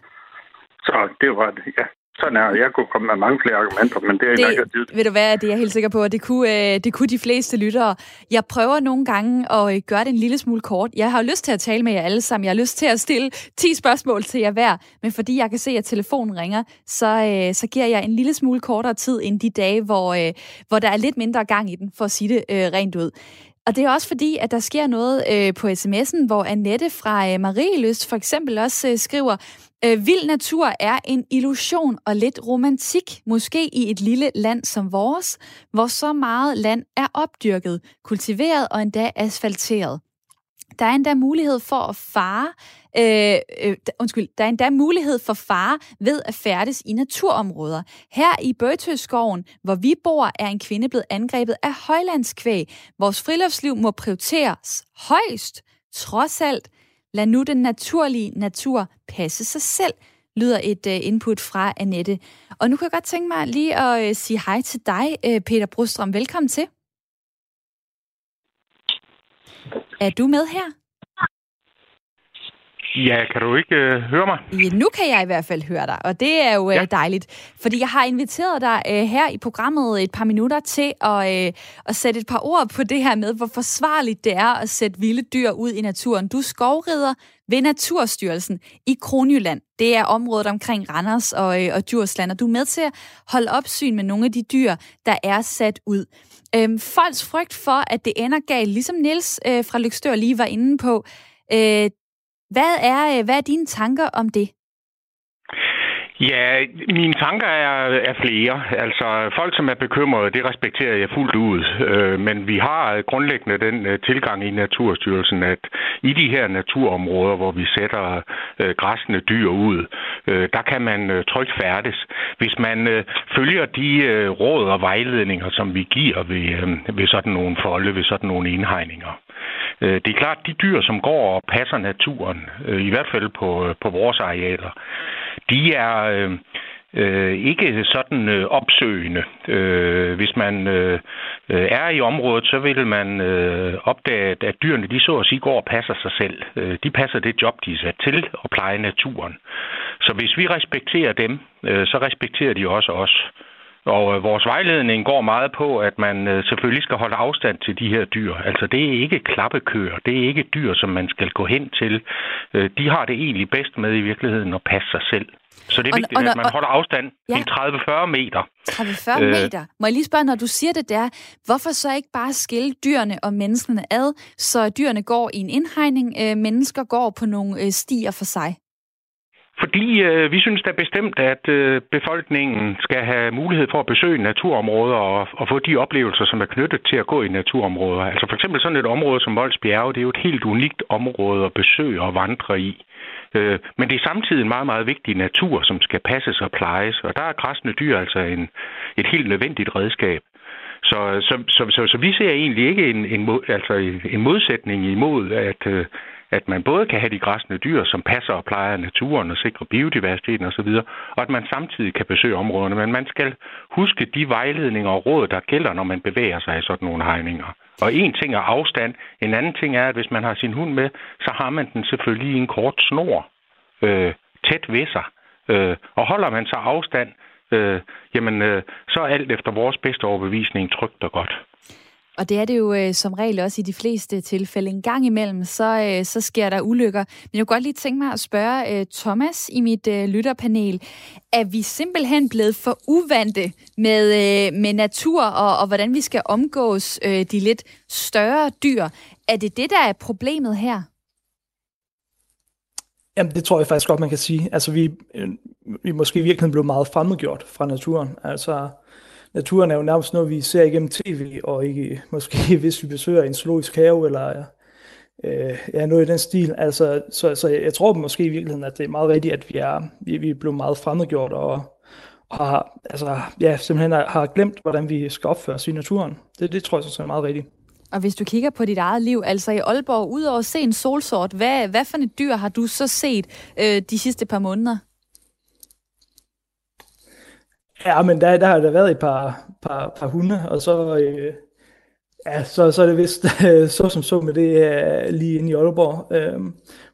Så det var det, ja sådan er Jeg kunne komme med mange flere argumenter, men det er det, ikke tid. Ved du hvad, det er jeg helt sikker på, at det kunne, øh, det kunne de fleste lyttere. Jeg prøver nogle gange at øh, gøre det en lille smule kort. Jeg har lyst til at tale med jer alle sammen. Jeg har lyst til at stille 10 spørgsmål til jer hver, men fordi jeg kan se, at telefonen ringer, så, øh, så giver jeg en lille smule kortere tid end de dage, hvor, hvor der er lidt mindre gang i den, for at sige det rent ud. Og det er også fordi, at der sker noget øh, på sms'en, hvor Annette fra øh, Marieløst for eksempel også øh, skriver, øh, vild natur er en illusion og lidt romantik, måske i et lille land som vores, hvor så meget land er opdyrket, kultiveret og endda asfalteret. Der er endda mulighed for at fare, øh, øh, undskyld, der er endda mulighed for fare ved at færdes i naturområder. Her i Bøtøskoven, hvor vi bor, er en kvinde blevet angrebet af højlandskvæg. Vores friluftsliv må prioriteres højst. Trods alt, lad nu den naturlige natur passe sig selv, lyder et øh, input fra Annette. Og nu kan jeg godt tænke mig lige at øh, sige hej til dig, øh, Peter Brustrøm. Velkommen til. Er du med her? Ja, kan du ikke øh, høre mig? Ja, nu kan jeg i hvert fald høre dig, og det er jo øh, ja. dejligt. Fordi jeg har inviteret dig øh, her i programmet et par minutter til at, øh, at sætte et par ord på det her med, hvor forsvarligt det er at sætte vilde dyr ud i naturen. Du skovrider ved Naturstyrelsen i Kronjylland. Det er området omkring Randers og, øh, og Djursland, og du er med til at holde opsyn med nogle af de dyr, der er sat ud. Øhm, folks frygt for, at det ender galt, ligesom Niels øh, fra Lykstør lige var inde på, øh, hvad, er, øh, hvad er dine tanker om det? Ja, mine tanker er, er flere. Altså, folk, som er bekymrede, det respekterer jeg fuldt ud. Øh, men vi har grundlæggende den øh, tilgang i Naturstyrelsen, at i de her naturområder, hvor vi sætter øh, græsne dyr ud, øh, der kan man øh, trygt færdes. Hvis man øh, følger de øh, råd og vejledninger, som vi giver ved, øh, ved sådan nogle folde, ved sådan nogle indhegninger. Øh, det er klart, de dyr, som går og passer naturen, øh, i hvert fald på, øh, på vores arealer, de er, øh, ikke sådan øh, opsøgende. Øh, hvis man øh, er i området, så vil man øh, opdage, at, dyrene de så at sige går og passer sig selv. Øh, de passer det job, de er sat til at pleje naturen. Så hvis vi respekterer dem, øh, så respekterer de også os. Og øh, vores vejledning går meget på, at man øh, selvfølgelig skal holde afstand til de her dyr. Altså det er ikke klappekøer, det er ikke dyr, som man skal gå hen til. Øh, de har det egentlig bedst med i virkeligheden at passe sig selv. Så det er og, vigtigt, og, og, at man holder afstand ja. til 30-40 meter. 30-40 øh, meter? Må jeg lige spørge, når du siger det der, hvorfor så ikke bare skille dyrene og menneskene ad, så dyrene går i en indhegning, øh, mennesker går på nogle øh, stier for sig? Fordi øh, vi synes da bestemt, at øh, befolkningen skal have mulighed for at besøge naturområder og, og få de oplevelser, som er knyttet til at gå i naturområder. Altså for eksempel sådan et område som Volds Bjerge, det er jo et helt unikt område at besøge og vandre i. Øh, men det er samtidig en meget, meget vigtig natur, som skal passes og plejes, og der er græsne dyr altså en, et helt nødvendigt redskab. Så, så, så, så, så vi ser egentlig ikke en, en, altså en modsætning imod, at, øh, at man både kan have de græsne dyr, som passer og plejer naturen og sikrer biodiversiteten osv., og at man samtidig kan besøge områderne. Men man skal huske de vejledninger og råd, der gælder, når man bevæger sig i sådan nogle hegninger. Og en ting er afstand. En anden ting er, at hvis man har sin hund med, så har man den selvfølgelig i en kort snor øh, tæt ved sig. Øh, og holder man så afstand, øh, jamen, øh, så er alt efter vores bedste overbevisning trygt og godt. Og det er det jo øh, som regel også i de fleste tilfælde. En gang imellem, så, øh, så sker der ulykker. Men jeg kunne godt lige tænke mig at spørge øh, Thomas i mit øh, lytterpanel. Er vi simpelthen blevet for uvante med, øh, med natur og, og hvordan vi skal omgås øh, de lidt større dyr? Er det det, der er problemet her? Jamen, det tror jeg faktisk godt, man kan sige. Altså, vi, øh, vi er måske virkelig blevet meget fremmedgjort fra naturen. Altså, naturen er jo nærmest noget, vi ser igennem tv, og ikke måske hvis vi besøger en zoologisk have, eller øh, ja, noget i den stil. Altså, så, så jeg tror måske i virkeligheden, at det er meget rigtigt, at vi er, vi, vi er blevet meget fremmedgjort, og, og har, altså, ja, simpelthen har, har glemt, hvordan vi skal opføre os i naturen. Det, det tror jeg så er meget rigtigt. Og hvis du kigger på dit eget liv, altså i Aalborg, udover at se en solsort, hvad, hvad for et dyr har du så set øh, de sidste par måneder? Ja, men der, der har der været et par, par, par hunde, og så, øh, ja, så, så er det vist øh, så som så med det øh, lige inde i Aalborg. Øh,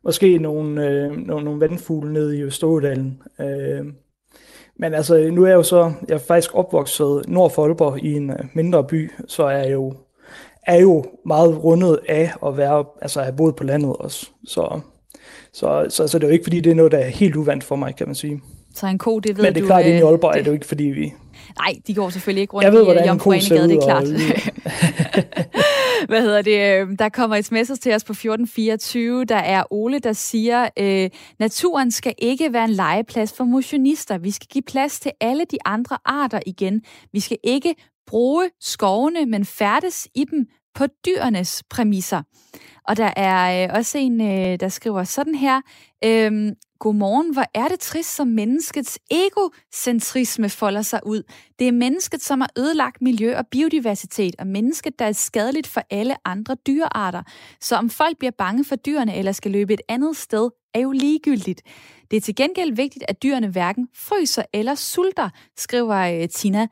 måske nogle, øh, nogle, nogle vandfugle nede i Østådalen. Øh, men altså, nu er jeg jo så, jeg er faktisk opvokset nord for Aalborg i en øh, mindre by, så er jeg jo, er jo meget rundet af at være, altså at have boet på landet også. Så, så, så, så det er jo ikke, fordi det er noget, der er helt uvandt for mig, kan man sige. Så en ko, det ved Men det er klart, at i Aalborg det... er det jo ikke, fordi vi... Nej, de går selvfølgelig ikke rundt jeg ved, i øh, Jomfru Anegade, det er klart. Hvad hedder det? Øhm, der kommer et message til os på 1424. Der er Ole, der siger, øh, naturen skal ikke være en legeplads for motionister. Vi skal give plads til alle de andre arter igen. Vi skal ikke bruge skovene, men færdes i dem på dyrenes præmisser. Og der er øh, også en, øh, der skriver sådan her. Øh, Godmorgen, hvor er det trist, som menneskets egocentrisme folder sig ud. Det er mennesket, som har ødelagt miljø og biodiversitet, og mennesket, der er skadeligt for alle andre dyrearter. Så om folk bliver bange for dyrene eller skal løbe et andet sted, er jo ligegyldigt. Det er til gengæld vigtigt, at dyrene hverken fryser eller sulter, skriver øh, Tina.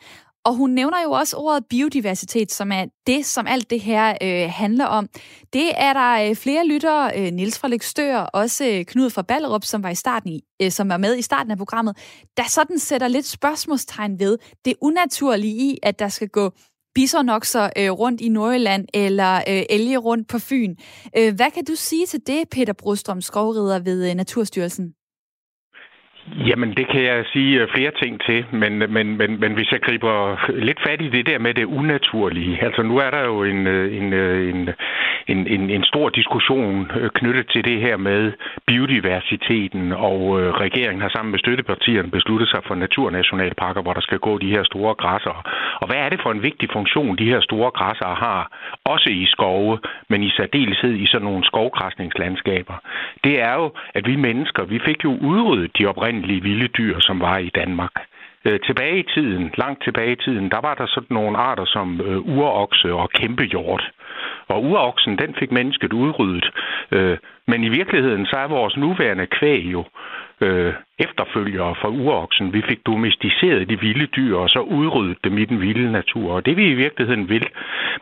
Og hun nævner jo også ordet biodiversitet, som er det, som alt det her øh, handler om. Det er der øh, flere lyttere, øh, Nils fra Lykstør, også øh, Knud fra Ballerup, som var i starten i, øh, som var med i starten af programmet, der sådan sætter lidt spørgsmålstegn ved det unaturlige i, at der skal gå bisonokser øh, rundt i Nordjylland eller øh, elge rundt på Fyn. Øh, hvad kan du sige til det, Peter Brostrøm, skovrider ved øh, Naturstyrelsen? Jamen, det kan jeg sige øh, flere ting til, men, men, men, men hvis jeg griber lidt fat i det der med det unaturlige. Altså, nu er der jo en, øh, en, øh, en, en, en, en stor diskussion knyttet til det her med biodiversiteten, og regeringen har sammen med støttepartierne besluttet sig for naturnationalparker, hvor der skal gå de her store græsser. Og hvad er det for en vigtig funktion, de her store græsser har, også i skove, men i særdeleshed i sådan nogle skovgræsningslandskaber? Det er jo, at vi mennesker, vi fik jo udryddet de oprindelige oprindelige vilde dyr, som var i Danmark. Øh, tilbage i tiden, langt tilbage i tiden, der var der sådan nogle arter som øh, urokse og kæmpehjort. Og uroksen, den fik mennesket udryddet. Øh, men i virkeligheden, så er vores nuværende kvæg jo øh, efterfølgere fra uroksen. Vi fik domesticeret de vilde dyr, og så udryddet dem i den vilde natur. Og det vi i virkeligheden vil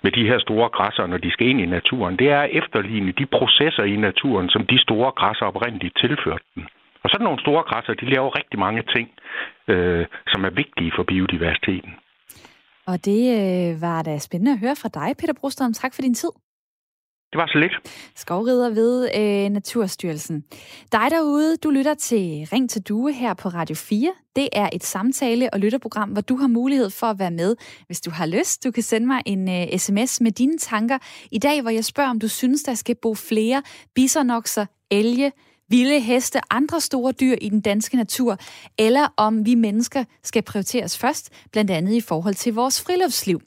med de her store græsser, når de skal ind i naturen, det er at efterligne de processer i naturen, som de store græsser oprindeligt tilførte dem. Og sådan nogle store græsser, de laver rigtig mange ting, øh, som er vigtige for biodiversiteten. Og det øh, var da spændende at høre fra dig, Peter Brostrøm. Tak for din tid. Det var så lidt. Skovrider ved øh, Naturstyrelsen. Dig derude, du lytter til Ring til Due her på Radio 4. Det er et samtale- og lytterprogram, hvor du har mulighed for at være med, hvis du har lyst. Du kan sende mig en øh, sms med dine tanker i dag, hvor jeg spørger, om du synes, der skal bo flere bisonokser, elge, vilde heste, andre store dyr i den danske natur, eller om vi mennesker skal prioriteres først, blandt andet i forhold til vores friluftsliv.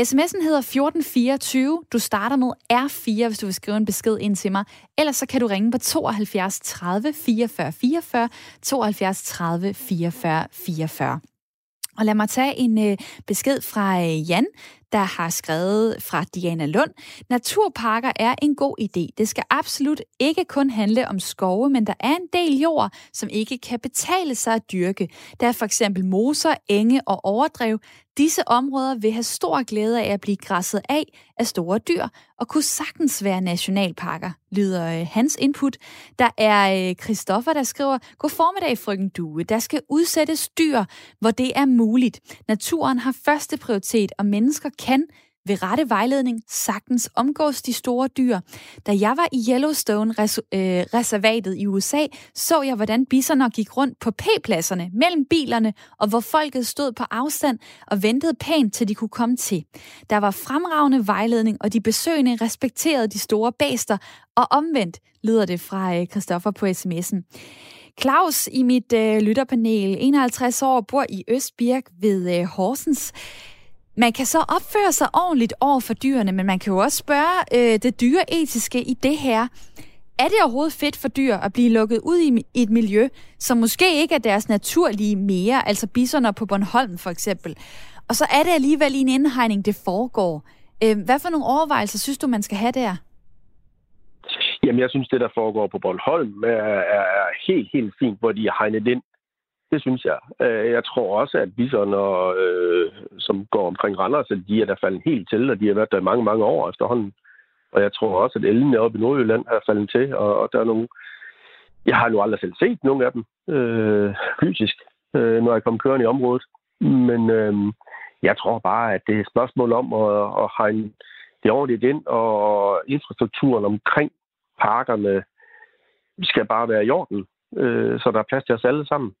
SMS'en hedder 1424. Du starter med R4, hvis du vil skrive en besked ind til mig. Ellers så kan du ringe på 72 30 44 44, 72 30 44 44. Og lad mig tage en øh, besked fra øh, Jan, der har skrevet fra Diana Lund. Naturparker er en god idé. Det skal absolut ikke kun handle om skove, men der er en del jord, som ikke kan betale sig at dyrke. Der er for eksempel moser, enge og overdrev. Disse områder vil have stor glæde af at blive græsset af af store dyr, og kunne sagtens være nationalparker, lyder øh, hans input. Der er øh, Christoffer, der skriver, God formiddag, frøken Due. Der skal udsættes dyr, hvor det er muligt. Naturen har første prioritet, og mennesker kan ved rette vejledning sagtens omgås de store dyr. Da jeg var i Yellowstone-reservatet øh, i USA, så jeg, hvordan bisoner gik rundt på P-pladserne mellem bilerne, og hvor folket stod på afstand og ventede pænt, til de kunne komme til. Der var fremragende vejledning, og de besøgende respekterede de store bæster, og omvendt lyder det fra øh, Christoffer på sms'en. Claus i mit øh, lytterpanel, 51 år, bor i Østbirk ved øh, Horsens. Man kan så opføre sig ordentligt over for dyrene, men man kan jo også spørge øh, det dyreetiske i det her. Er det overhovedet fedt for dyr at blive lukket ud i et miljø, som måske ikke er deres naturlige mere, altså bisoner på Bornholm for eksempel, og så er det alligevel i en indhegning, det foregår. Øh, hvad for nogle overvejelser synes du, man skal have der? Jamen, jeg synes, det, der foregår på Bornholm, er, er helt, helt fint, hvor de er hegnet ind det synes jeg. Øh, jeg tror også, at bisoner, øh, som går omkring Randers, de er der faldet helt til, og de har været der mange, mange år efterhånden. Og jeg tror også, at elgene oppe i Nordjylland har faldet til, og, og der er nogle... Jeg har nu aldrig selv set nogle af dem øh, fysisk, øh, når jeg kom kørende i området. Men øh, jeg tror bare, at det er et spørgsmål om at, at hegne det ordentligt ind, og infrastrukturen omkring parkerne skal bare være i orden, øh, så der er plads til os alle sammen.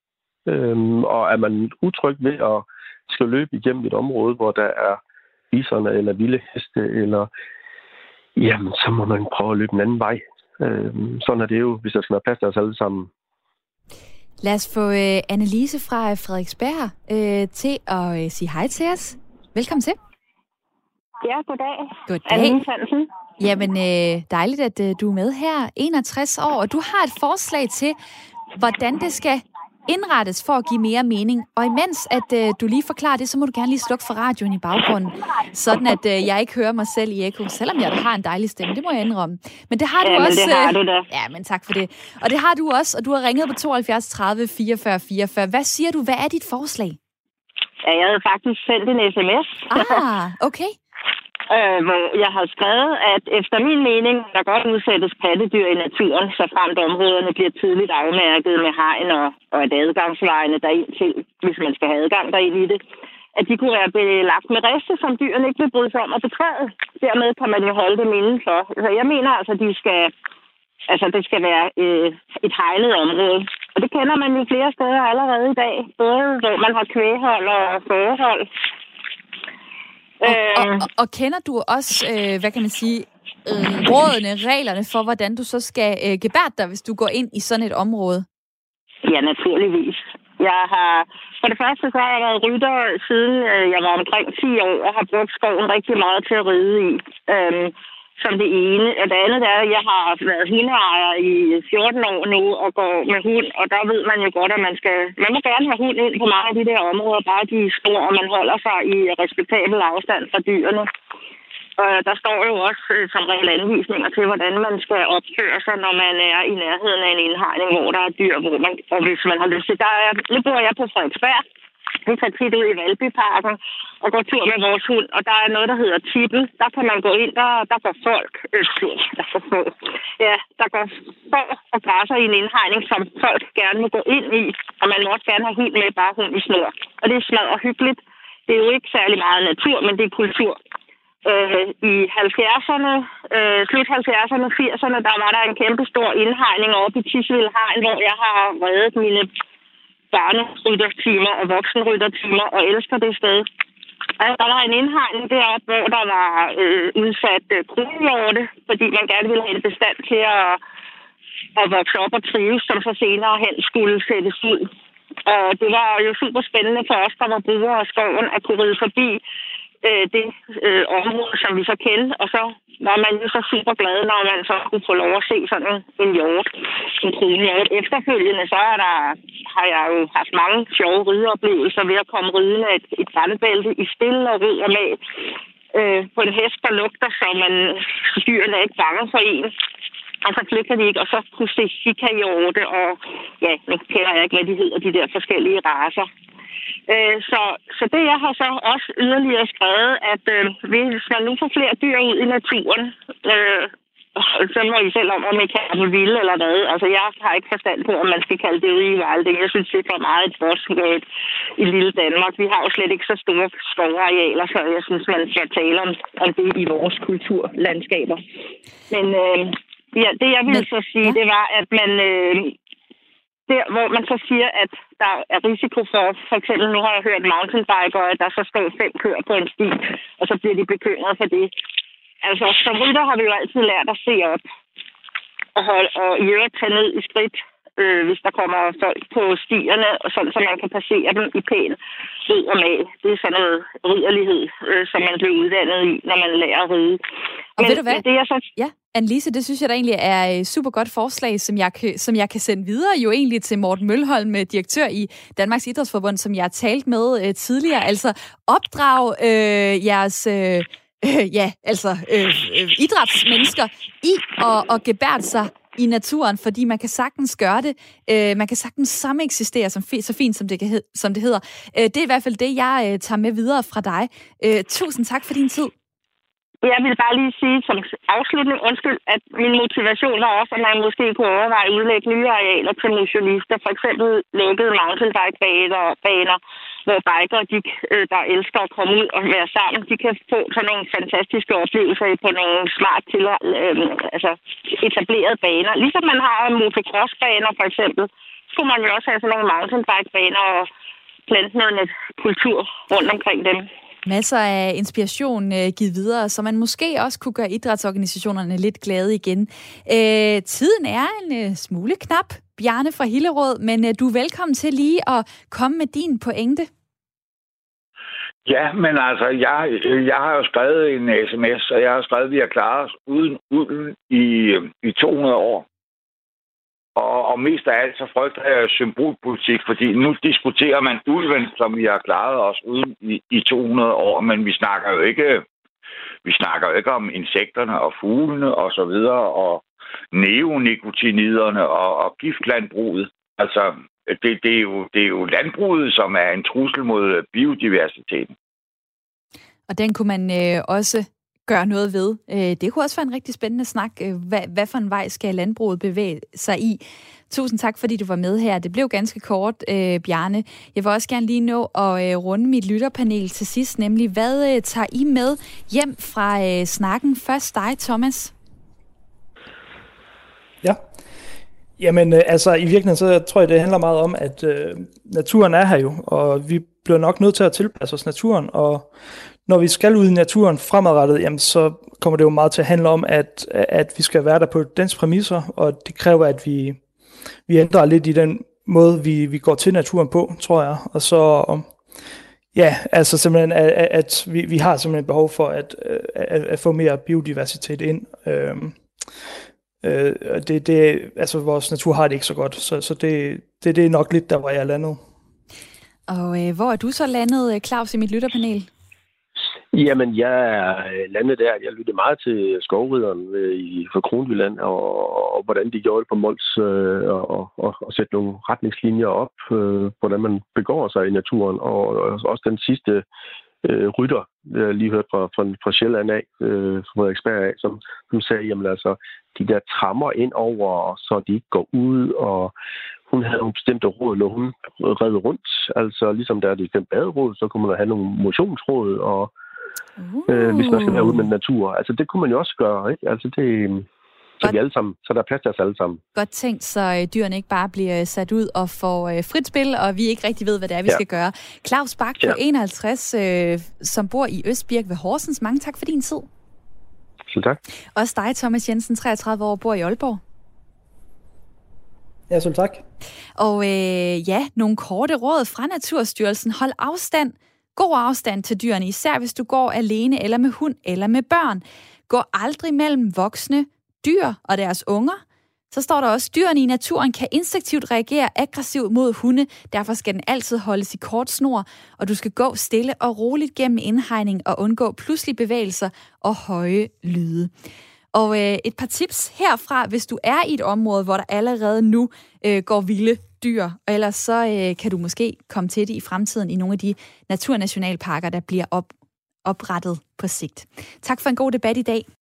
Øhm, og er man utryg ved at skal løbe igennem et område, hvor der er biserne eller vilde heste, eller jamen, så må man prøve at løbe en anden vej. Øhm, sådan er det jo, hvis der skal være plads til os alle sammen. Lad os få øh, Annelise fra Frederiksberg øh, til at øh, sige hej til os. Velkommen til. Ja, goddag. Goddag. Anne Jamen, øh, dejligt, at øh, du er med her. 61 år, og du har et forslag til, hvordan det skal indrettes for at give mere mening. Og imens at øh, du lige forklarer det, så må du gerne lige slukke for radioen i baggrunden, sådan at øh, jeg ikke hører mig selv i ekko, selvom jeg har en dejlig stemme. Det må jeg indrømme. Men det har du ja, også. det har du da. Øh, ja, men tak for det. Og det har du også, og du har ringet på 72 30 44 44. Hvad siger du? Hvad er dit forslag? Ja, jeg havde faktisk sendt en sms. Ah, okay øh, hvor jeg har skrevet, at efter min mening, der godt udsættes pattedyr i naturen, så fremt områderne bliver tidligt afmærket med hegn og, og et adgangsvejene derind til, hvis man skal have adgang derind i det, at de kunne være belagt med reste, som dyrene ikke vil bryde sig om at betræde. Dermed kan man jo holde dem indenfor. Så jeg mener altså, at de skal, altså, det skal være øh, et hegnet område. Og det kender man jo flere steder allerede i dag. Både hvor man har kvæhold og forhold. Og, og, og, og kender du også, øh, hvad kan man sige, øh, rådene, reglerne for, hvordan du så skal øh, gebære dig, hvis du går ind i sådan et område? Ja, naturligvis. Jeg har, for det første så har jeg været rytter, siden øh, jeg var omkring 10 år, og har brugt skoven rigtig meget til at ride i. Øhm, som det ene. Og det andet er, at jeg har været hundeejer i 14 år nu og går med hund, og der ved man jo godt, at man skal... Man må gerne have hund ind på mange af de der områder, bare de er store, og man holder sig i respektabel afstand fra dyrene. Og der står jo også øh, som regel anvisninger til, hvordan man skal opføre sig, når man er i nærheden af en indhegning, hvor der er dyr, hvor man, og hvis man har lyst til. Der er, nu bor jeg på Frederiksberg, vi tager tit ud i Valbyparken og går tur med vores hund, og der er noget, der hedder tippen. Der kan man gå ind, der, der går folk, øh, der går folk, ja, der går for og græsser i en indhegning, som folk gerne vil gå ind i, og man må også gerne have helt med bare hund i snor. Og det er smadret hyggeligt. Det er jo ikke særlig meget natur, men det er kultur. Øh, I 70'erne, øh, slut 70'erne, 80'erne, der var der en kæmpe stor indhegning oppe i Tisvilde Hegn, hvor jeg har reddet mine børneryttertimer og voksenryttertimer og elsker det sted. Altså, der var en indhegning deroppe, hvor der var øh, udsat øh, kronhjorte, fordi man gerne ville have en bestand til at, at vokse op og trives, som så senere hen skulle sættes ud. Og det var jo super spændende for os, der var brugere af skoven, at kunne ride forbi øh, det øh, område, som vi så kendte, og så var man jo så super glad, når man så kunne få lov at se sådan en hjort, en kronhjort. Efterfølgende så er der, har jeg jo haft mange sjove rideoplevelser ved at komme ridende et, et brandbælte i stille og rid og med øh, på en hest, der lugter, så man dyrene er ikke bange for en. Og så flygter de ikke, og så kunne se sikahjorte, og ja, nu kender jeg ikke, hvad de hedder, de der forskellige raser. Øh, så, så det, jeg har så også yderligere skrevet, at øh, hvis man nu får flere dyr ud i naturen, øh, så må I selv om, om I kan på vilde eller hvad. Altså, jeg har ikke forstand på, om man skal kalde det ude i valde. Jeg synes, det er for meget et bossgate i lille Danmark. Vi har jo slet ikke så store skovarealer, så jeg synes, man skal tale om, om det i vores kulturlandskaber. Men øh, ja, det, jeg ville så sige, det var, at man... Øh, der, hvor man så siger, at der er risiko for, for eksempel nu har jeg hørt mountainbiker, at der så står fem køer på en sti, og så bliver de bekymret for det. Altså, som rytter har vi jo altid lært at se op og, holde, og i øvrigt tage ned i skridt, øh, hvis der kommer folk på stierne, og sådan, så man kan passere dem i pæn ryd og mal. Det er sådan noget ridderlighed, øh, som man bliver uddannet i, når man lærer at ride. Og men, ved du hvad? Men det er så... Ja. Annelise, det synes jeg da egentlig er et super godt forslag, som jeg, kan, som jeg kan sende videre jo egentlig til Morten Mølholm, direktør i Danmarks Idrætsforbund, som jeg har talt med øh, tidligere. Altså opdrag øh, jeres... Øh, øh, ja, altså øh, øh, idrætsmennesker i at, at gebære sig i naturen, fordi man kan sagtens gøre det. Øh, man kan sagtens samme eksistere som, så fint, som det, kan, som det hedder. Øh, det er i hvert fald det, jeg øh, tager med videre fra dig. Øh, tusind tak for din tid. Jeg vil bare lige sige som afslutning, undskyld, at min motivation var også, at man måske kunne overveje at udlægge nye arealer til motionister. For eksempel lukkede mountainbike-baner, baner, hvor bikere, de, øh, der elsker at komme ud og være sammen, de kan få sådan nogle fantastiske oplevelser på nogle smart til, øh, altså etablerede baner. Ligesom man har motocross-baner for eksempel, så kunne man jo også have sådan nogle mountainbike-baner og plante noget kultur rundt omkring dem. Masser af inspiration øh, givet videre, så man måske også kunne gøre idrætsorganisationerne lidt glade igen. Øh, tiden er en øh, smule knap, Bjarne fra Hillerød, men øh, du er velkommen til lige at komme med din pointe. Ja, men altså, jeg, jeg har jo skrevet en sms, og jeg har skrevet, at vi har klaret os uden uden i, øh, i 200 år. Og, og mest af alt så frygter jeg symbolpolitik, fordi nu diskuterer man ulven, som vi har klaret os uden i, i 200 år, men vi snakker jo ikke vi snakker jo ikke om insekterne og fuglene og så videre, og neonikotiniderne og, og giftlandbruget. Altså, det, det, er jo, det er jo landbruget, som er en trussel mod biodiversiteten. Og den kunne man øh, også gøre noget ved. Øh, det kunne også være en rigtig spændende snak. Øh, hvad, hvad for en vej skal landbruget bevæge sig i? Tusind tak, fordi du var med her. Det blev ganske kort, øh, Bjarne. Jeg vil også gerne lige nå at øh, runde mit lytterpanel til sidst, nemlig hvad øh, tager I med hjem fra øh, snakken? Først dig, Thomas. Ja. Jamen, øh, altså i virkeligheden, så tror jeg, det handler meget om, at øh, naturen er her jo, og vi bliver nok nødt til at tilpasse os naturen, og når vi skal ud i naturen fremadrettet, jamen, så kommer det jo meget til at handle om, at, at vi skal være der på dens præmisser, og det kræver, at vi, vi ændrer lidt i den måde, vi, vi går til naturen på, tror jeg. Og så, ja, altså simpelthen, at, at vi, vi har simpelthen behov for at, at, at få mere biodiversitet ind. Øhm, øh, det, det, altså vores natur har det ikke så godt, så, så det, det, det er nok lidt der, hvor jeg er landet. Og øh, hvor er du så landet, Claus, i mit lytterpanel? Jamen, jeg er landet der. Jeg lyttede meget til skovrideren øh, i for Kronjylland, og, og hvordan de gjorde det på Mols, øh, og, og, og sætte nogle retningslinjer op, øh, hvordan man begår sig i naturen. Og, og også den sidste øh, rytter, jeg lige hørt fra, fra, fra Sjælland af, øh, fra Frederiksberg af, som, som sagde, jamen altså, de der trammer ind over, så de ikke går ud, og hun havde nogle bestemte råd, når hun redde rundt. Altså, ligesom der er det fem baderåd, så kunne man have nogle motionsråd, og uh. øh, hvis man skal være ude med natur. Altså, det kunne man jo også gøre, ikke? Altså, det, så vi alle sammen, så der er plads til os alle sammen. Godt tænkt, så øh, dyrene ikke bare bliver øh, sat ud og får øh, frit spil, og vi ikke rigtig ved, hvad det er, vi ja. skal gøre. Claus Bak ja. på 51, øh, som bor i Østbirk ved Horsens. Mange tak for din tid. Selv tak. Også dig, Thomas Jensen, 33 år, bor i Aalborg. Ja, selv tak. Og øh, ja, nogle korte råd fra Naturstyrelsen. Hold afstand. God afstand til dyrene, især hvis du går alene eller med hund eller med børn. Gå aldrig mellem voksne dyr og deres unger. Så står der også, dyrene i naturen kan instinktivt reagere aggressivt mod hunde. Derfor skal den altid holdes i kort snor, og du skal gå stille og roligt gennem indhegning og undgå pludselige bevægelser og høje lyde. Og øh, et par tips herfra, hvis du er i et område, hvor der allerede nu øh, går vilde dyr, og ellers så øh, kan du måske komme til det i fremtiden i nogle af de naturnationalparker, der bliver op, oprettet på sigt. Tak for en god debat i dag.